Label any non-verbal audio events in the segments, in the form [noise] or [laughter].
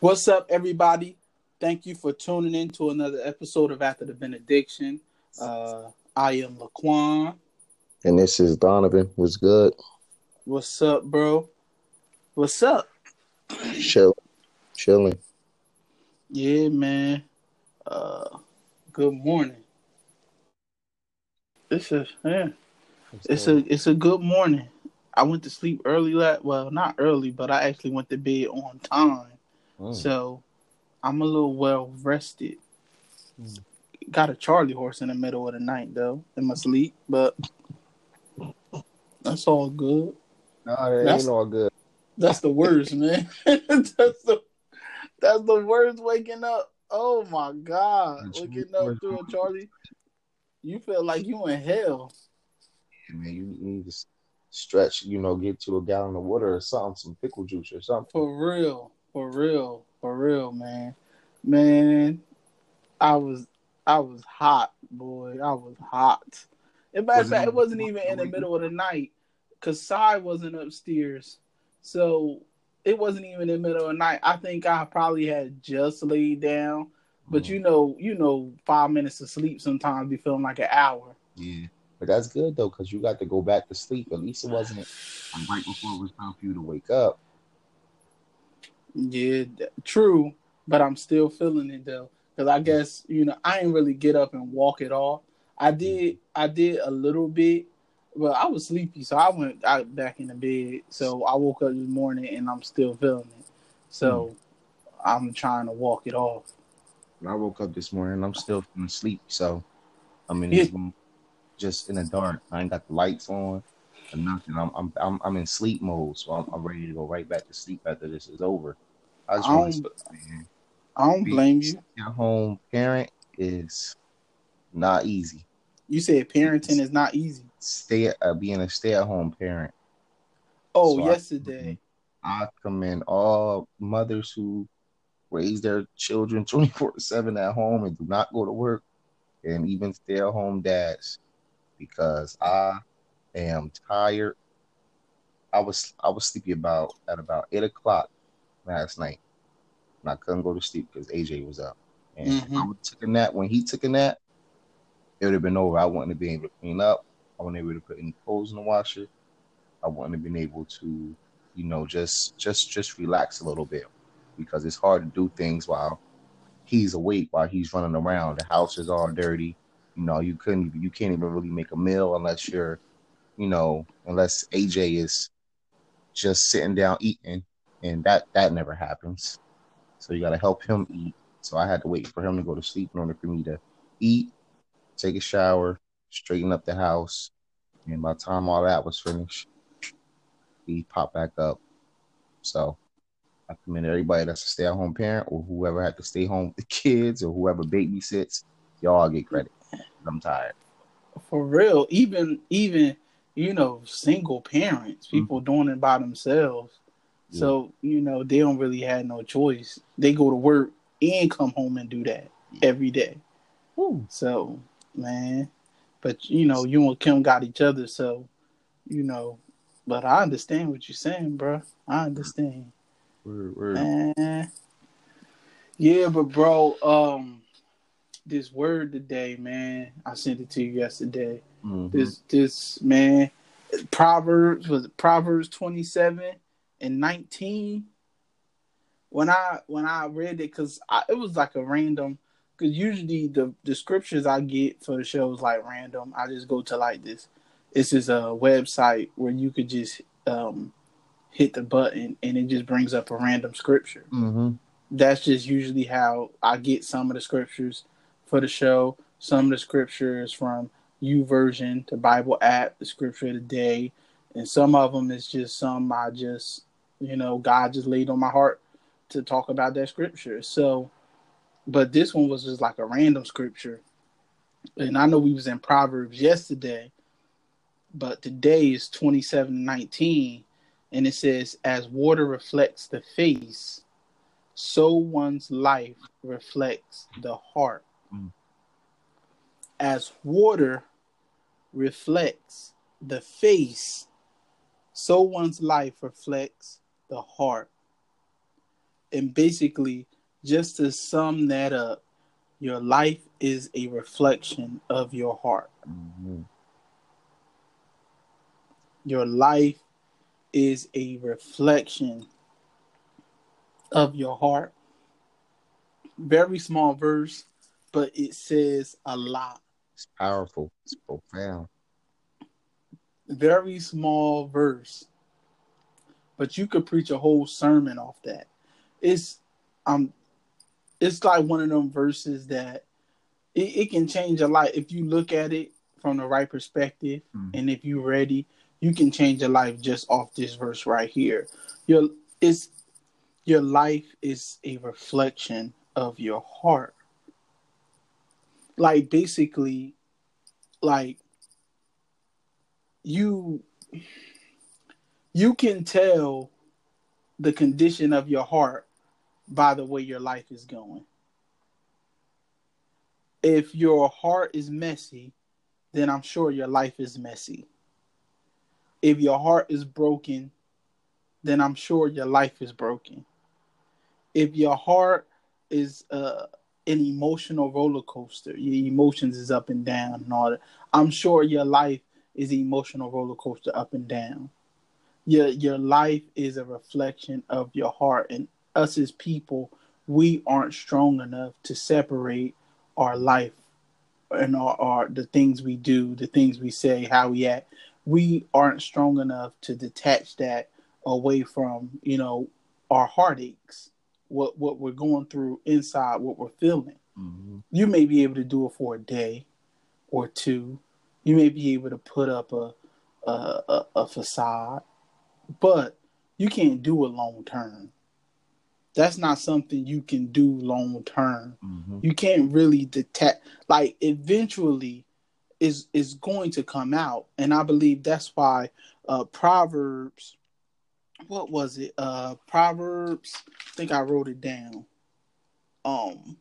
What's up, everybody? Thank you for tuning in to another episode of After the Benediction. Uh, I am Laquan. And this is Donovan. What's good? What's up, bro? What's up? Chill, chilling. Yeah, man. Uh, good morning. It's a yeah. It's a it's a good morning. I went to sleep early last. Well, not early, but I actually went to bed on time. Mm. So I'm a little well rested. Mm. Got a Charlie horse in the middle of the night though in my sleep, but that's all good. No, that That's- ain't all good. That's the worst, man. [laughs] that's the that's the worst waking up. Oh my god. Waking up to a Charlie. You feel like you in hell. Yeah, man, you need to stretch. You know, get to a gallon of water or something, some pickle juice or something. For real. For real. For real, man. Man, I was I was hot, boy. I was hot. In fact, Was it- it wasn't even in the middle of the night because Sai wasn't upstairs. So it wasn't even in the middle of the night. I think I probably had just laid down. But Mm. you know, you know, five minutes of sleep sometimes be feeling like an hour. Yeah, but that's good though, cause you got to go back to sleep. At least it wasn't right before it was time for you to wake up. Yeah, true, but I'm still feeling it though, because I guess you know I ain't really get up and walk at all. I mm. did, I did a little bit, but I was sleepy, so I went out back in the bed. So I woke up this morning and I'm still feeling it. So mm. I'm trying to walk it off. I woke up this morning, I'm still feeling sleepy, so I'm in Yeah. just in the dark. I ain't got the lights on or nothing. I'm I'm I'm, I'm in sleep mode, so I'm, I'm ready to go right back to sleep after this is over. I just want to man. I don't blame you. At home parent is not easy. You said parenting is not easy. Stay uh, being a stay at home parent. Oh, So I- yesterday. I commend all mothers who raise their children 24 7 at home and do not go to work, and even stay at home dads, because I am tired. I was I was sleepy about at about eight o'clock last night, and I couldn't go to sleep because AJ was up. And if I mm-hmm. would have took a nap when he took a nap, it would have been over. I wouldn't have been able to clean up. I wouldn't have been able to put any clothes in the washer. I wouldn't have been able to, you know, just just just relax a little bit because it's hard to do things while he's awake, while he's running around. The house is all dirty. You know, you couldn't you can't even really make a meal unless you're, you know, unless AJ is just sitting down eating, and that that never happens. So you got to help him eat. So I had to wait for him to go to sleep in order for me to eat, take a shower, straighten up the house, and by the time all that was finished, he popped back up. So I commend everybody that's a stay-at-home parent or whoever had to stay home with the kids or whoever babysits. Y'all get credit. I'm tired. For real, even even you know, single parents, people doing it by themselves. Yeah. So, you know, they don't really have no choice. They go to work and come home and do that every day. So, man, but you know, you and Kim got each other, so you know. But I understand what you're saying, bro. I understand. Word, word. Man. Yeah, but bro, um, this word today, man, I sent it to you yesterday. Mhm. This this man, Proverbs was it Proverbs twenty seven and nineteen. When I when I read it, because it was like a random. Because usually the the scriptures I get for the show is like random. I just go to like this. This is a website where you could just um hit the button and it just brings up a random scripture Mhm. that's just usually how I get some of the scriptures for the show. Some of the scriptures from YouVersion, the Bible app, the scripture of the day, and some of them is just some I just, you know, God just laid on my heart to talk about that scripture. So, but this one was just like a random scripture, and I know we was in Proverbs yesterday, but today is twenty seven nineteen, and it says, "As water reflects the face." so one's life reflects the heart. Mm. As water reflects the face, so one's life reflects the heart. and basically, just to sum that up, your life is a reflection of your heart. Mm-hmm. Your life is a reflection of your heart. Very small verse, but it says a lot. It's powerful. It's profound. Very small verse, but you could preach a whole sermon off that. It's um, it's like one of them verses that it, it can change a lot if you look at it from the right perspective, Mm. and if you're ready, you can change your life just off this verse right here. Your it's your life is a reflection of your heart. Like basically, like you you can tell the condition of your heart by the way your life is going. If your heart is messy, then I'm sure your life is messy. If your heart is broken, then I'm sure your life is broken. If your heart is uh, an emotional roller coaster, your emotions is up and down and all that, I'm sure your life is an emotional roller coaster up and down. Your your life is a reflection of your heart, and us as people, we aren't strong enough to separate our life and our, our the things we do, the things we say, how we act. We aren't strong enough to detach that away from you know our heartaches, what what we're going through inside, what we're feeling. Mm-hmm. You may be able to do it for a day or two. You may be able to put up a a, a, a facade, but you can't do it long term. That's not something you can do long term Mm-hmm. you can't really detect like eventually is is going to come out and i believe that's why uh proverbs what was it uh proverbs i think i wrote it down um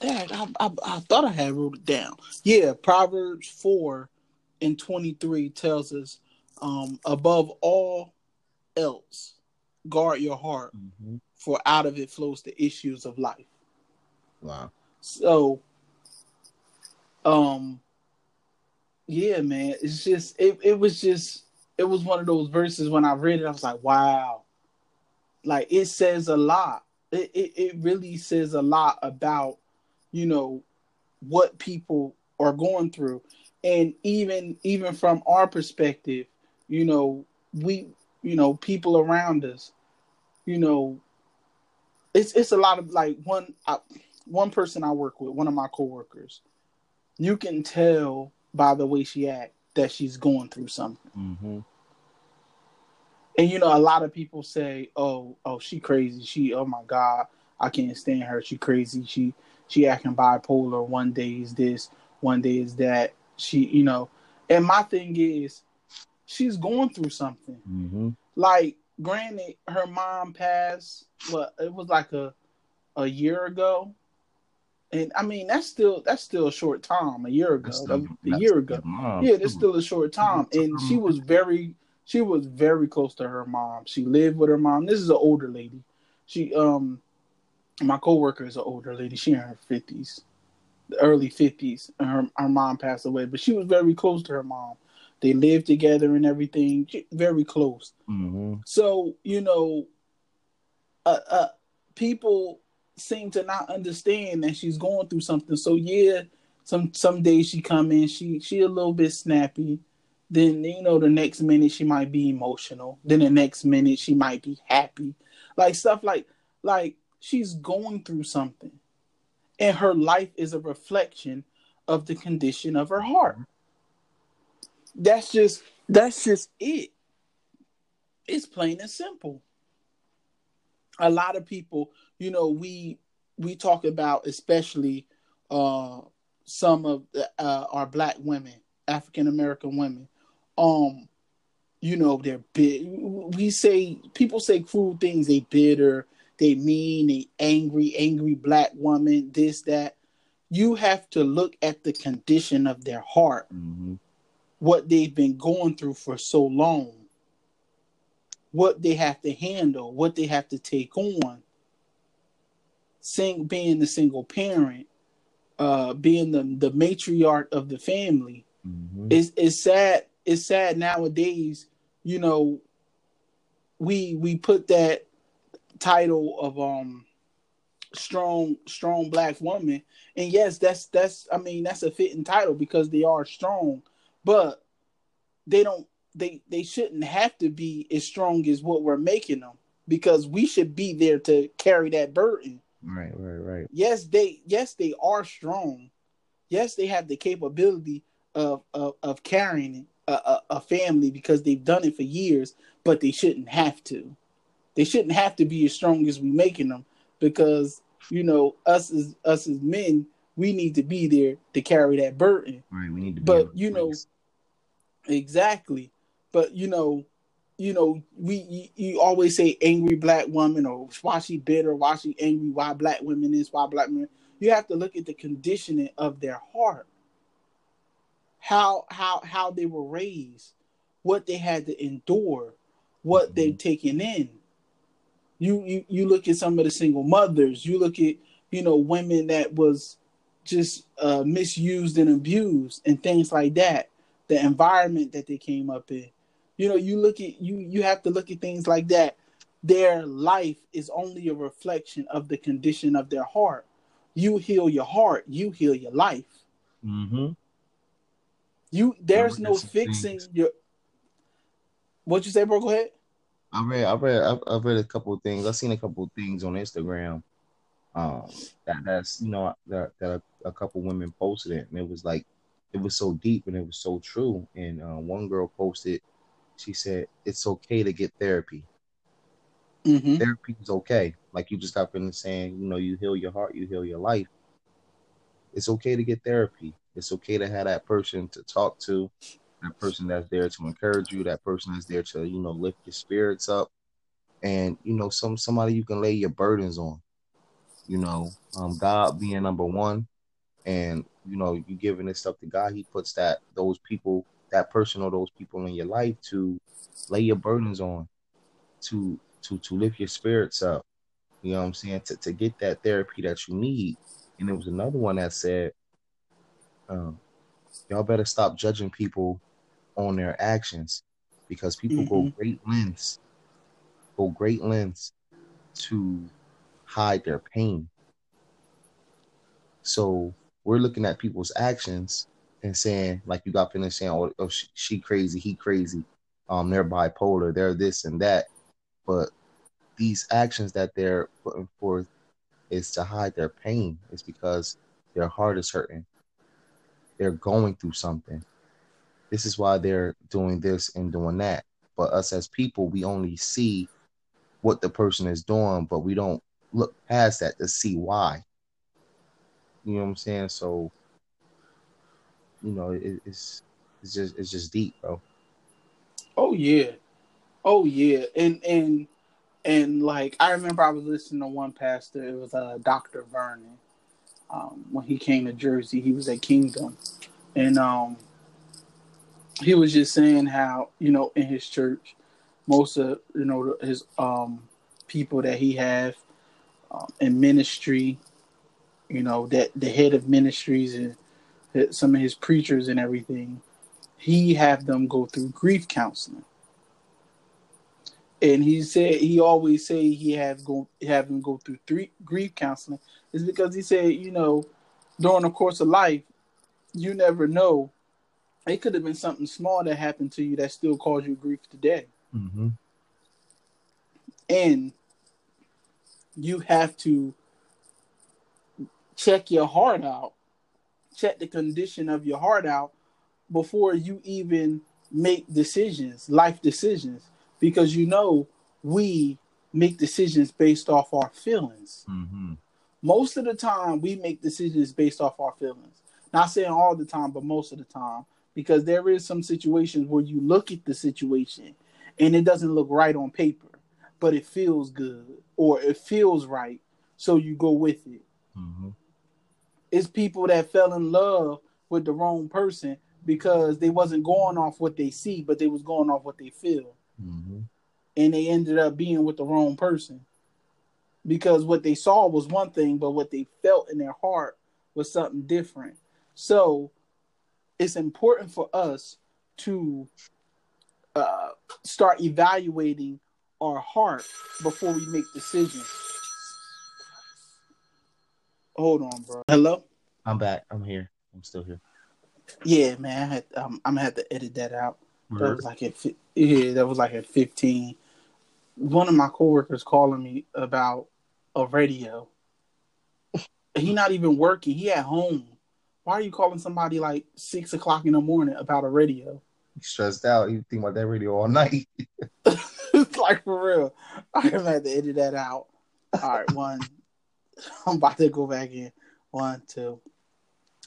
Dang, I, I, I thought I had wrote it down. Yeah, Proverbs 4 and 23 tells us, um, above all else, guard your heart, Mm-hmm. for out of it flows the issues of life. Wow. So, um, yeah, man, it's just it. It was just it was one of those verses when I read it, I was like, wow, like it says a lot. It it, it really says a lot about you know what people are going through, and even even from our perspective, you know, we you know people around us, you know, it's it's a lot of like one. I, one person I work with, one of my coworkers, you can tell by the way she act that she's going through something. Mm-hmm. And you know, a lot of people say, "Oh, oh, she crazy. She, oh my god, I can't stand her. She crazy. She, she acting bipolar. One day is this, one day is that. She, you know." And my thing is, she's going through something. Mm-hmm. Like, granted, her mom passed. What it was like a, a year ago. And I mean that's still that's still a short time. A year ago, a, a year ago. Yeah, that's still a short time. And she was very she was very close to her mom. She lived with her mom. This is an older lady. She um my coworker is an older lady. She in her fifties. Early fifties. And her her mom passed away. But she was very close to her mom. They lived together and everything. Very close. Mm-hmm. So, you know, uh, uh people seem to not understand that she's going through something. So yeah, some some days she come in, she she a little bit snappy. Then you know the next minute she might be emotional. Then the next minute she might be happy. Like stuff like like she's going through something. And her life is a reflection of the condition of her heart. That's just that's just it. It's plain and simple. A lot of people, you know, we we talk about especially uh some of the, uh, our black women, African American women. Um, you know, they're bit. We say people say cruel things. They bitter. They mean. They angry. Angry black woman. This that. You have to look at the condition of their heart Mm-hmm. what they've been going through for so long what they have to handle, what they have to take on. Sing being the single parent, uh, being the the matriarch of the family, mm-hmm. is is sad. It's sad nowadays. You know, we we put that title of um strong strong black woman and yes that's that's i mean that's a fitting title because they are strong but they don't they they shouldn't have to be as strong as what we're making them because we should be there to carry that burden right right right. Yes they yes they are strong. Yes they have the capability of of, of carrying a, a, a family because they've done it for years but they shouldn't have to. They shouldn't have to be as strong as we making them because you know us as us as men we need to be there to carry that burden. Right we need to but you know exactly. But you know you know we you, you, always say angry black woman or why she bitter why she angry why black women is why black men you have to look at the conditioning of their heart how how how they were raised what they had to endure what mm-hmm. they've taken in you, you you look at some of the single mothers. You look at you know women that was just uh, misused and abused and things like that. The environment that they came up in. You know, you look at you you have to look at things like that. Their life is only a reflection of the condition of their heart. You heal your heart, you heal your life. Mm-hmm. You there's no fixing things. your. What you say, bro? Go ahead. I read, I read, I've, I've read a couple of things. I've seen a couple of things on Instagram. Um, that that's you know that that a, a couple women posted it, and it was like it was so deep and it was so true. And uh, one girl posted, she said, "It's okay to get therapy. Mm-hmm. Therapy is okay. Like you just got finished saying, you know, you heal your heart, you heal your life. It's okay to get therapy. It's okay to have that person to talk to that person that's there to encourage you, that person that's there to, you know, lift your spirits up. And, you know, some somebody you can lay your burdens on. You know, um, God being number one, and you know, you giving this stuff to God, He puts that those people, that person or those people in your life to lay your burdens on, to to to lift your spirits up. You know what I'm saying? To to get that therapy that you need. And there was another one that said, um, y'all better stop judging people on their actions because people mm-hmm. go great lengths, go great lengths to hide their pain. So we're looking at people's actions and saying, like you got finished saying, oh, oh she, she crazy, he crazy, um, they're bipolar, they're this and that. But these actions that they're putting forth is to hide their pain. It's because their heart is hurting. They're going through something this is why they're doing this and doing that. But us as people, we only see what the person is doing, but we don't look past that to see why. You know what I'm saying? So, you know, it, it's it's just it's just deep, bro. Oh yeah, oh yeah, and and and like I remember I was listening to one pastor. It was uh, Doctor Vernon. Um, when he came to Jersey, he was at Kingdom, and um, he was just saying how you know in his church, most of you know his um people that he have um, in ministry, you know that the head of ministries and some of his preachers and everything, he have them go through grief counseling. And he said he always say he have go have them go through three grief counseling is because he said you know during the course of life you never know it could have been something small that happened to you that still caused you grief today. Mm-hmm. And you have to check your heart out, check the condition of your heart out before you even make decisions, life decisions, because you know we make decisions based off our feelings. Mm-hmm. Most of the time, we make decisions based off our feelings. Not saying all the time, but most of the time because there is some situations where you look at the situation and it doesn't look right on paper, but it feels good or it feels right, so you go with it. Mm-hmm. It's people that fell in love with the wrong person because they wasn't going off what they see, but they was going off what they feel. Mm-hmm. and they ended up being with the wrong person because what they saw was one thing, but what they felt in their heart was something different. So it's important for us to uh, start evaluating our heart before we make decisions. Hold on, bro. Hello. I'm back. I'm here. I'm still here. Yeah, man. I had, um, I'm gonna have to edit that out. That was like at yeah, that was like at 15. One of my coworkers calling me about a radio. he not even working. He at home. Why are you calling somebody like six o'clock in the morning about a radio? He's stressed out. He think about that radio all [laughs] night. it's [laughs] like for real. I'm gonna have to edit that out. All right, one. [laughs] I'm about to go back in. One, two.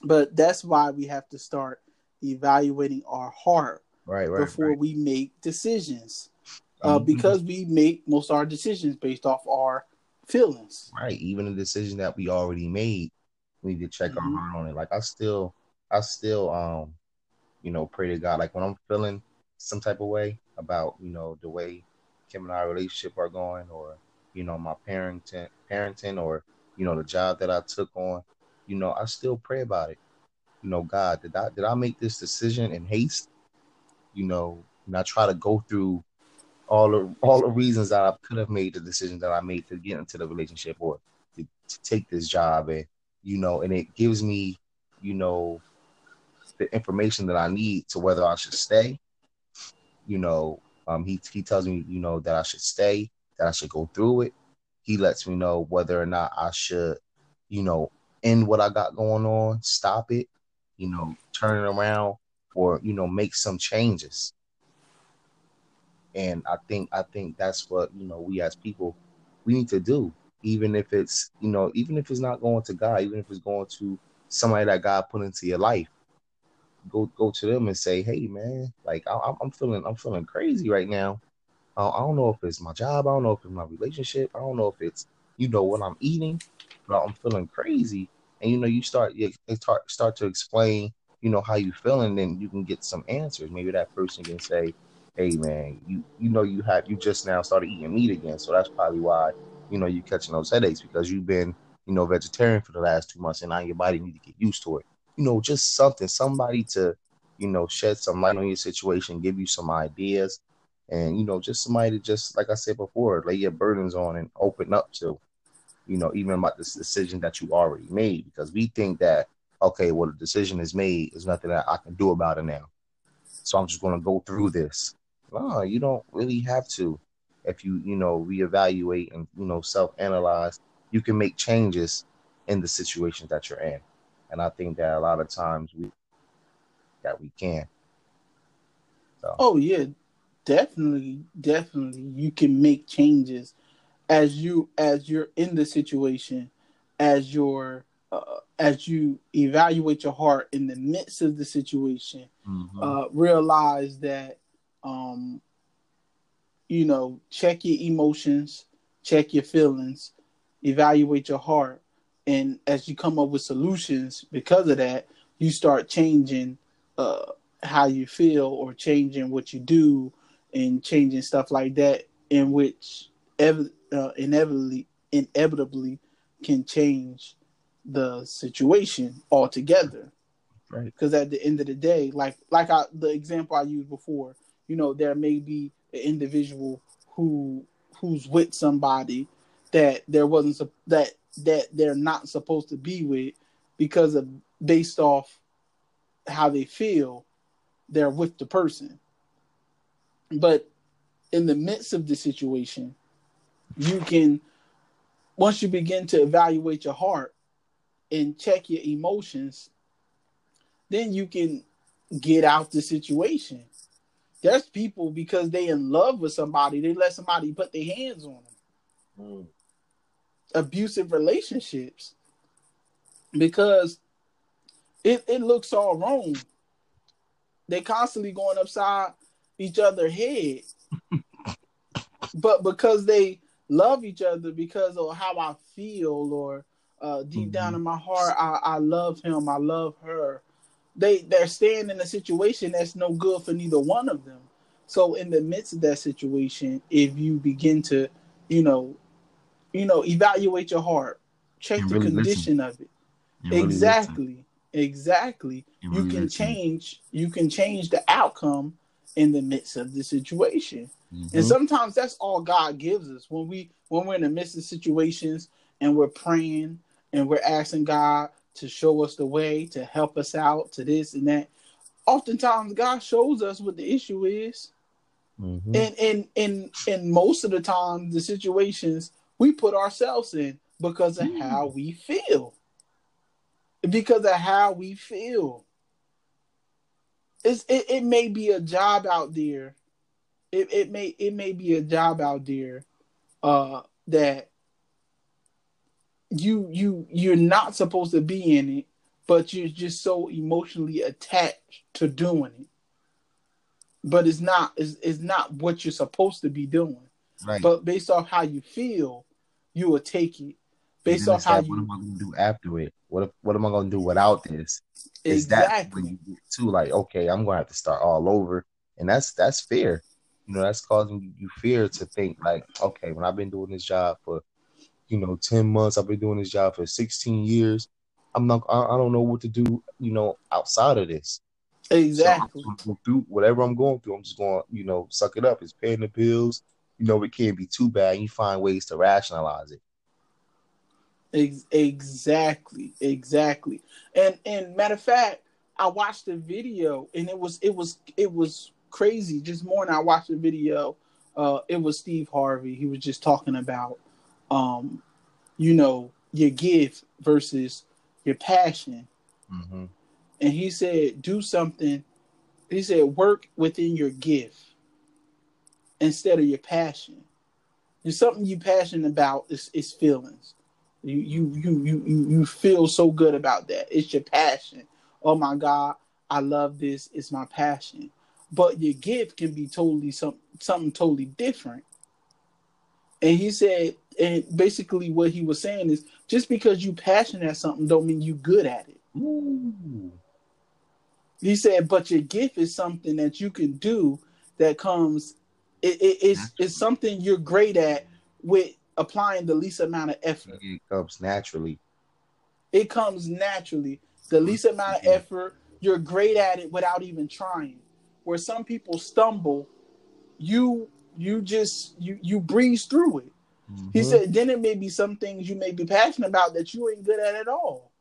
But that's why we have to start evaluating our heart right, right before right. we make decisions. Uh, mm-hmm. Because we make most of our decisions based off our feelings. Right. Even a decision that we already made, we need to check mm-hmm. our heart on it. Like I still, I still, um, you know, pray to God. Like when I'm feeling some type of way about, you know, the way Kim and our relationship are going, or you know, my parenting, parenting, or you know, the job that I took on, you know, I still pray about it. You know, God, did I did I make this decision in haste? You know, and I try to go through all the all the reasons that I could have made the decision that I made to get into the relationship or to, to take this job, and you know, and it gives me, you know, the information that I need to whether I should stay. You know, um, he he tells me, you know, that I should stay, that I should go through it. He lets me know whether or not I should, you know, end what I got going on, stop it, you know, turn it around, or you know, make some changes. And I think I think that's what you know we as people we need to do, even if it's you know even if it's not going to God, even if it's going to somebody that God put into your life. Go go to them and say, hey man, like I, am feeling I'm feeling crazy right now. I don't know if it's my job. I don't know if it's my relationship. I don't know if it's you know what I'm eating, but I'm feeling crazy. And you know, you start you start start to explain, you know, how you feeling, then you can get some answers. Maybe that person can say, "Hey, man, you you know you have you just now started eating meat again, so that's probably why you know you're catching those headaches because you've been you know vegetarian for the last two months, and now your body need to get used to it. You know, just something, somebody to you know shed some light on your situation, give you some ideas, and you know, just somebody to just like I said before, lay your burdens on and open up to, you know, even about this decision that you already made. Because we think that okay, well, the decision is made. There's nothing that I can do about it now. So I'm just going to go through this. No, you don't really have to. If you, you know, reevaluate and, you know, self analyze, you can make changes in the situations that you're in. And I think that a lot of times we, that we can. So. Oh, yeah, definitely, definitely. You can make changes as you, as you're in the situation, as you're, uh, as you evaluate your heart in the midst of the situation, mm-hmm. uh, realize that, um, you know, check your emotions, check your feelings, evaluate your heart, and as you come up with solutions because of that, you start changing uh, how you feel or changing what you do and changing stuff like that, in which ev- uh, inevitably inevitably can change the situation altogether. Right. Because at the end of the day, like like I, the example I used before, you know, there may be an individual who who's with somebody that there wasn't that that they're not supposed to be with because of based off how they feel they're with the person but in the midst of the situation you can once you begin to evaluate your heart and check your emotions, then you can get out the situation. There's people because they in love with somebody, they let somebody put their hands on them. Mm. Abusive relationships. Because it, it looks all wrong. They constantly going upside each other head. but because they love each other because of how I feel or uh, deep mm-hmm. down in my heart, I, I love him. I love her. They they're staying in a situation that's no good for neither one of them. So in the midst of that situation, if you begin to, you know, you know, evaluate your heart, check And the really condition of it. Listen. exactly. Exactly. You can listen. change you can change the outcome in the midst of the situation. And Mhm. sometimes that's all God gives us when we when we're in the midst of situations and we're praying and we're asking God to show us the way, to help us out, to this and that. Oftentimes God shows us what the issue is. Mhm. And and and and most of the time the situations we put ourselves in because of how we feel. Because of how we feel. It's it, it may be a job out there. It it may it may be a job out there uh that you you you're not supposed to be in it, but you're just so emotionally attached to doing it. But it's not it's, it's not what you're supposed to be doing. Right. But based off how you feel, you will take it. Based off how like, what you am I gonna do after it? What if, what am I gonna do without this? Is that exactly when you get like, okay, I'm gonna have to start all over, and that's that's fear. You know, that's causing you fear to think like, okay, when I've been doing this job for, you know, ten months, I've been doing this job for sixteen years. I'm not, I, I don't know what to do, you know, outside of this. exactly So I'm just gonna go through whatever I'm going through. I'm just going, you know, suck it up. It's paying the bills. You know, it can't be too bad. You find ways to rationalize it. Ex- exactly, exactly. And and matter of fact, I watched the video and it was it was it was crazy. Just more than I watched the video, uh, it was Steve Harvey. He was just talking about, um, you know, your gift versus your passion. hmm And he said, do something. He said, work within your gift instead of your passion. There's something you passionate about is, is feelings. You, you you you you you feel so good about that. It's your passion. Oh my God, I love this. It's my passion. But your gift can be totally some something totally different. And he said, and basically what he was saying is just because you passionate at something don't mean you good at it. Ooh. He said, but your gift is something that you can do that comes. It, it, it's it's something you're great at with applying the least amount of effort. It comes naturally. It comes naturally. The least amount of effort. You're great at it without even trying. Where some people stumble, you you just you you breeze through it. He Mhm. said, then it may be some things you may be passionate about that you ain't good at at all.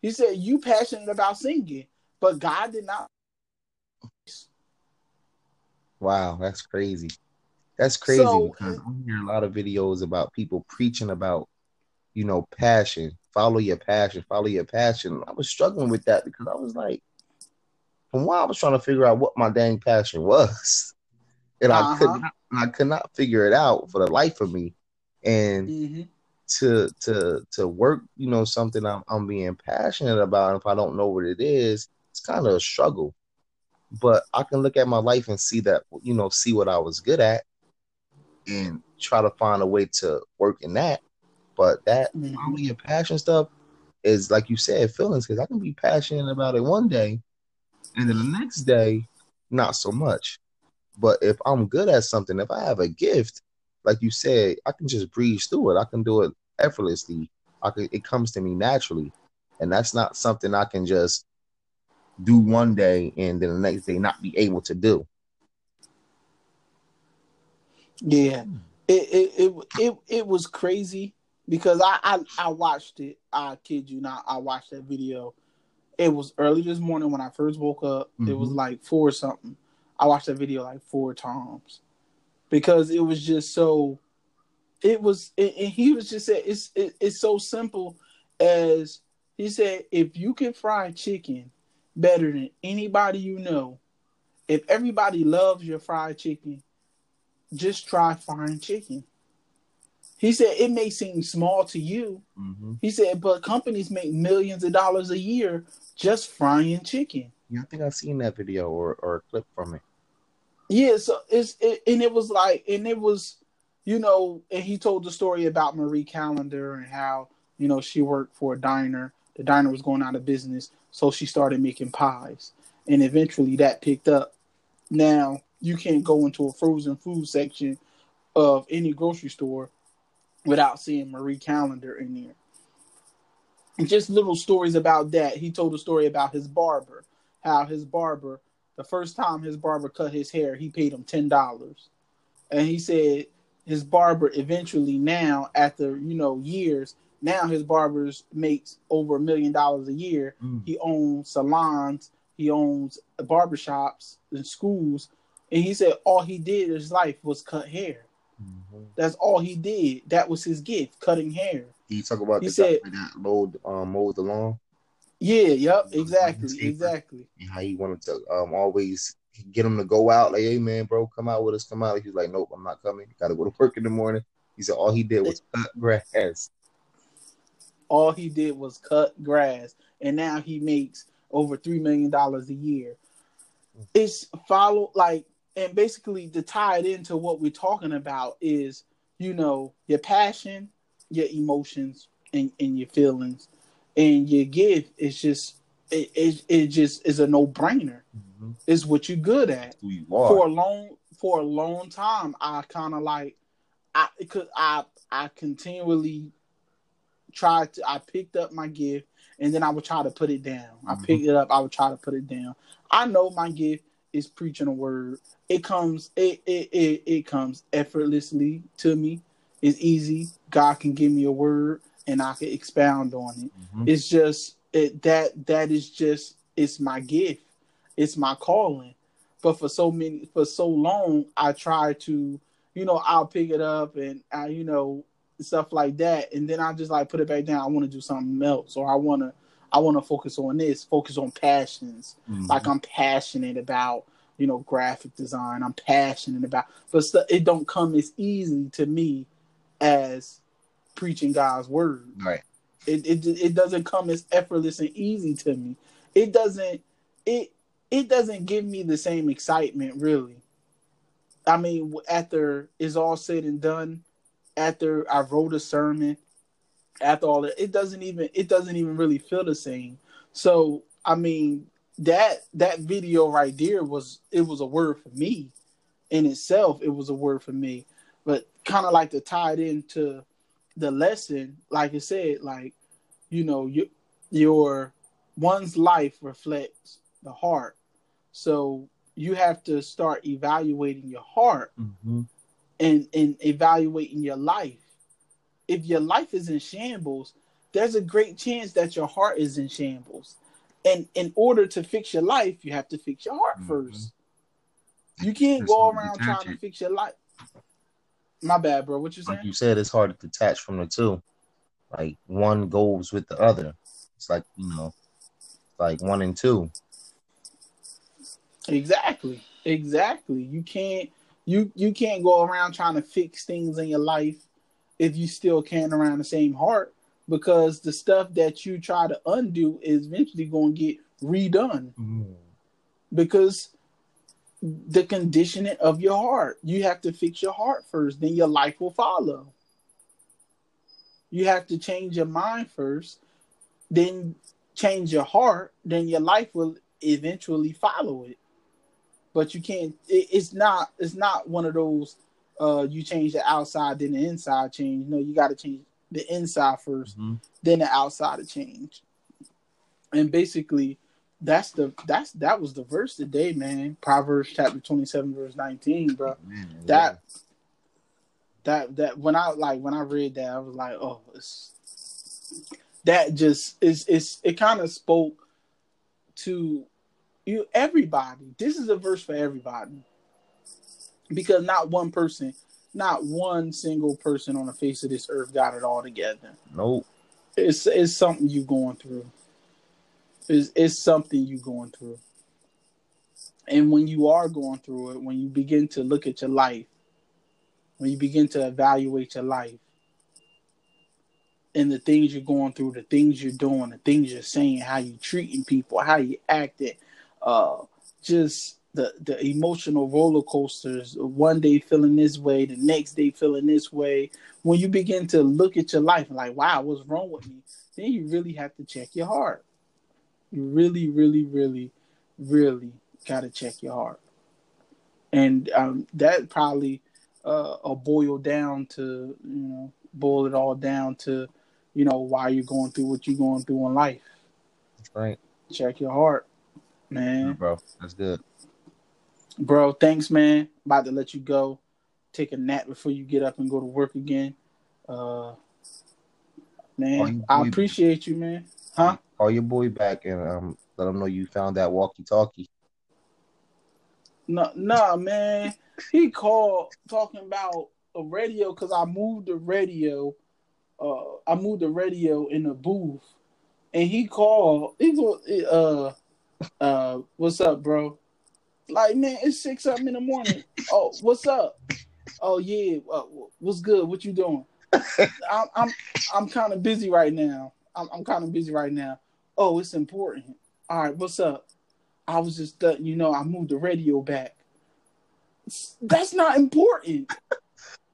He said, you passionate about singing, but God did not. Wow, that's crazy. That's crazy So- because I hear a lot of videos about people preaching about, you know, passion. Follow your passion. Follow your passion. I was struggling with that because I was like, from while I was trying to figure out what my dang passion was, [laughs] and I could Uh-huh. not. I could not figure it out for the life of me. And Mhm. to to to work, you know, something I'm I'm being passionate about. And if I don't know what it is, it's kind of a struggle. But I can look at my life and see that, you know, see what I was good at, and try to find a way to work in that. But that Mhm. follow your passion stuff is like you said, feelings. Because I can be passionate about it one day, and then the next day, not so much. But if I'm good at something, if I have a gift, like you said, I can just breeze through it. I can do it effortlessly. I can, it comes to me naturally, and that's not something I can just do one day and then the next day not be able to do. Yeah, it it, it it it was crazy because I, I I watched it. I kid you not, I watched that video. It was early this morning when I first woke up. It was Mhm. like four something. I watched that video like four times because it was just so. It was, and and he was just said it's it, it's so simple as he said if you can fry chicken better than anybody you know, if everybody loves your fried chicken, just try frying chicken. He said it may seem small to you. Mm-hmm. He said, but companies make millions of dollars a year just frying chicken. Yeah, I think I've seen that video or, or a clip from it. Yeah, so it's it, and it was like, and it was, you know, and he told the story about Marie Callender and how you know she worked for a diner. The diner was going out of business, so she started making pies, and eventually that picked up. Now you can't go into a frozen food section of any grocery store without seeing Marie Callender in there. And just little stories about that. He told a story about his barber, how his barber, the first time his barber cut his hair, he paid him ten dollars. And he said his barber eventually now, after you know years, now his barbers makes over a million dollars a year. Mm. He owns salons, he owns barbershops and schools. And he said all he did in his life was cut hair. Mhm. That's all he did. That was his gift, cutting hair. He talk about He the said- guy that mowed um mowed the lawn Yeah, yep, exactly, exactly. and how he wanted to um always get him to go out like, hey man, bro, come out with us, come out. He's like, nope, I'm not coming. Got to go to [laughs] work in the morning. He said all he did was [laughs] cut grass. All he did was cut grass, and now he makes over three million dollars a year. It's follow like, and basically to tie it into what we're talking about is, you know, your passion, your emotions, and, and your feelings, and your gift is just it, it, it just is a no brainer. Mm-hmm. It's what you're good at. You for a long for a long time i kind of like i because i i continually tried to i picked up my gift and then i would try to put it down i Mhm. picked it up i would try to put it down i know my gift is preaching a word. It comes it it it, it comes effortlessly to me. It's easy. God can give me a word and i can expound on it. Mhm. it's just it that that is just it's my gift. It's my calling. But for so many for so long i try to you know i'll pick it up and i you know stuff like that. And then i just like put it back down. I want to do something else or i want to i want to focus on this focus on passions Mhm. like i'm passionate about you know graphic design i'm passionate about but stu- it don't come as easy to me as preaching god's word right. it, it it doesn't come as effortless and easy to me. It doesn't it it doesn't give me the same excitement really. I mean, after it's all said and done, after I wrote a sermon, after all that, it doesn't even it doesn't even really feel the same. So I mean that that video right there was it was a word for me in itself. It was a word for me, but kind of like to tie it into the lesson, like I said, like you know, your your one's life reflects the heart. So you have to start evaluating your heart Mm-hmm. and and evaluating your life. If your life is in shambles, there's a great chance that your heart is in shambles. And in order to fix your life, you have to fix your heart Mhm. first. You can't go around trying to fix your life. My bad, bro. What you Like saying? you said, it's hard to detach from the two. Like one goes with the other. It's like you know, like one and two. Exactly. Exactly. You can't you you can't go around trying to fix things in your life if you still can't around the same heart because the stuff that you try to undo is eventually going to get redone mm-hmm. because the conditioning of your heart. You have to fix your heart first, then your life will follow. You have to change your mind first, then change your heart, then your life will eventually follow it. But you can't. It, it's not. It's not one of those. Uh, you change the outside, then the inside change. No, you got to change the inside 1st Mhm. then the outside to change. And basically, that's the that's that was the verse today, man. Proverbs chapter twenty seven, verse nineteen, bro. Man, That that that when I like when I read that, I was like, oh, it's that just is it's it kind of spoke to you everybody. This is a verse for everybody because not one person, not one single person on the face of this earth got it all together. nope. It's it's something you going through. It's it's something you going through. And when you are going through it, when you begin to look at your life, when you begin to evaluate your life and the things you're going through, the things you're doing, the things you're saying, how you treating people, how you acting, uh, just the the emotional roller coasters. One day feeling this way, the next day feeling this way. When you begin to look at your life and like, wow, what's wrong with me? Then you really have to check your heart. You really, really, really, really got to check your heart. and um, that probably uh, a boil down to you know boil it all down to you know why you're going through what you're going through in life. That's right. Check your heart, man. Yeah, bro. That's good. Bro, thanks, man. About to let you go. Take a nap before you get up and go to work again. Uh, man, I appreciate you, man. Huh? Call your boy back and um, let him know you found that walkie-talkie. No, nah, man. He called talking about a radio because I moved the radio. Uh, I moved the radio in the booth, and he called. He go, uh, uh, what's up, bro? Like, man, it's six something in the morning. oh, what's up? Oh yeah, uh, what's good? What you doing? I'm I'm I'm kind of busy right now. I'm I'm kind of busy right now. Oh, it's important. All right, what's up? I was just, you know, I moved the radio back. That's not important.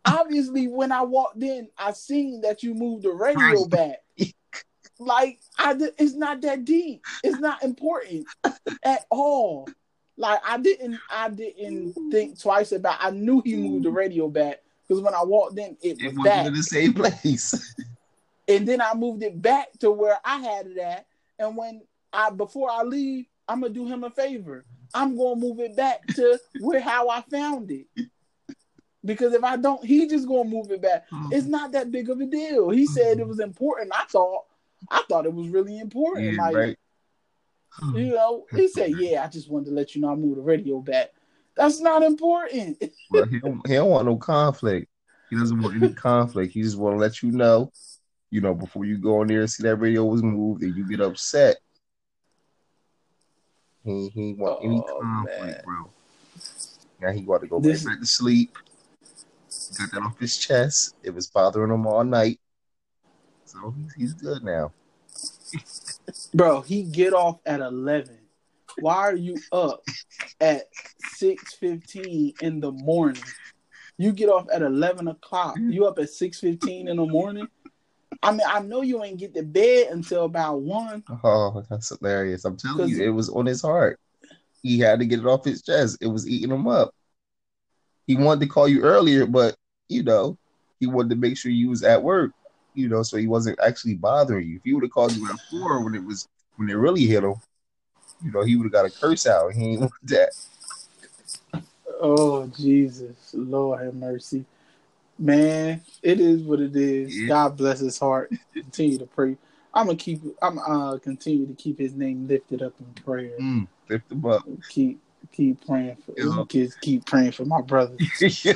Obviously, when I walked in, I seen that you moved the radio back. Like, I, it's not that deep. It's not important at all. Like, I didn't, I didn't think twice about. I knew he moved the radio back because when I walked in, it was it back in the same place. [laughs] and then I moved it back to where I had it at. And when I before I leave, I'm gonna do him a favor. I'm gonna move it back to where how I found it. Because if I don't, he just gonna move it back. Hmm. It's not that big of a deal. He said it was important. I thought I thought it was really important. Yeah, like, right. You know, he said, "Yeah, I just wanted to let you know I moved the radio back." That's not important. well, he don't, he don't want no conflict. He doesn't want any conflict. He just want to let you know, you know, before you go in there and see that radio was moved, and you get upset he he want oh, any conflict, man. bro. Now he got to go this... back to sleep. Got that off his chest. It was bothering him all night, so he's, he's good now. [laughs] bro, he get off at eleven. Why are you up at six fifteen in the morning? You get off at eleven o'clock. Mm-hmm. You up at six fifteen in the morning? I mean, I know you ain't get to bed until about one. Oh, that's hilarious! I'm telling you, it was on his heart. He had to get it off his chest. It was eating him up. He wanted to call you earlier, but you know, he wanted to make sure you was at work. You know, so he wasn't actually bothering you. If he would have called you at four when it was when it really hit him, you know, he would have got a curse out. He ain't want that. Oh Jesus, Lord have mercy. Man, it is what it is. Yeah. God bless his heart. Continue to pray. I'm gonna keep. I'm uh continue to keep his name lifted up in prayer. Mm, lift him up. Keep keep praying for Yo. kids. Keep praying for my brother. [laughs] Yo.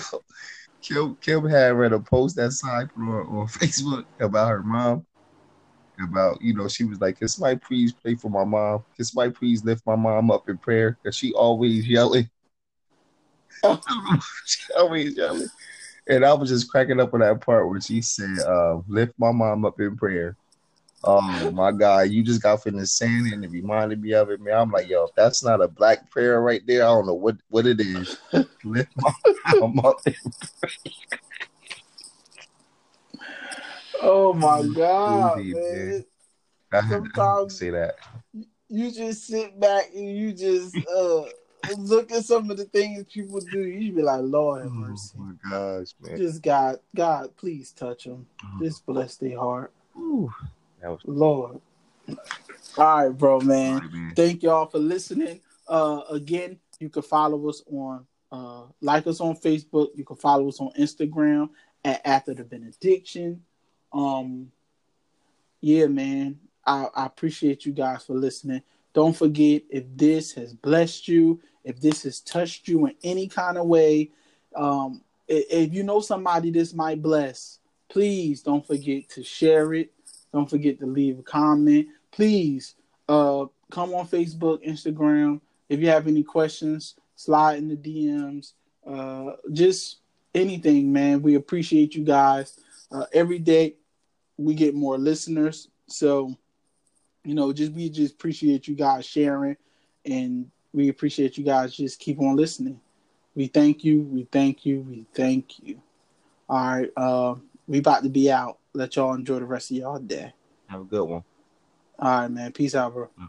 Kim, Kim had read a post that side on, on [laughs] Facebook about her mom. About you know she was like, "Can somebody please pray for my mom? Can somebody please lift my mom up in prayer? Cause she always yelling. [laughs] she always yelling." And I was just cracking up on that part where she said, uh, lift my mom up in prayer. Oh my God, you just got finished saying it and it reminded me of it, man. I'm like, yo, if that's not a black prayer right there, I don't know what, what it is. [laughs] lift my mom up in prayer. Oh my God, Indeed, man. man. Sometimes say that. You just sit back and you just uh look at some of the things people do, you should be like, Lord have oh mercy. Oh my gosh, man. Just God, God, please touch them. Oh. Just bless their heart. Ooh, was- Lord. All right, bro, man. Right, man. Thank y'all for listening. Uh, again, you can follow us on, uh, like us on Facebook. You can follow us on Instagram at After the Benediction. Um, yeah, man. I, I appreciate you guys for listening. Don't forget if this has blessed you, if this has touched you in any kind of way, um, if you know somebody this might bless, please don't forget to share it. Don't forget to leave a comment. Please uh, come on Facebook, Instagram. If you have any questions, slide in the DMs. Uh, just anything, man. We appreciate you guys. Uh, every day we get more listeners. So, you know, just we just appreciate you guys sharing and we appreciate you guys. Just keep on listening. We thank you. We thank you. We thank you. All right. Uh, we about to be out. Let y'all enjoy the rest of y'all day. Have a good one. All right, man. Peace out, bro. Mm.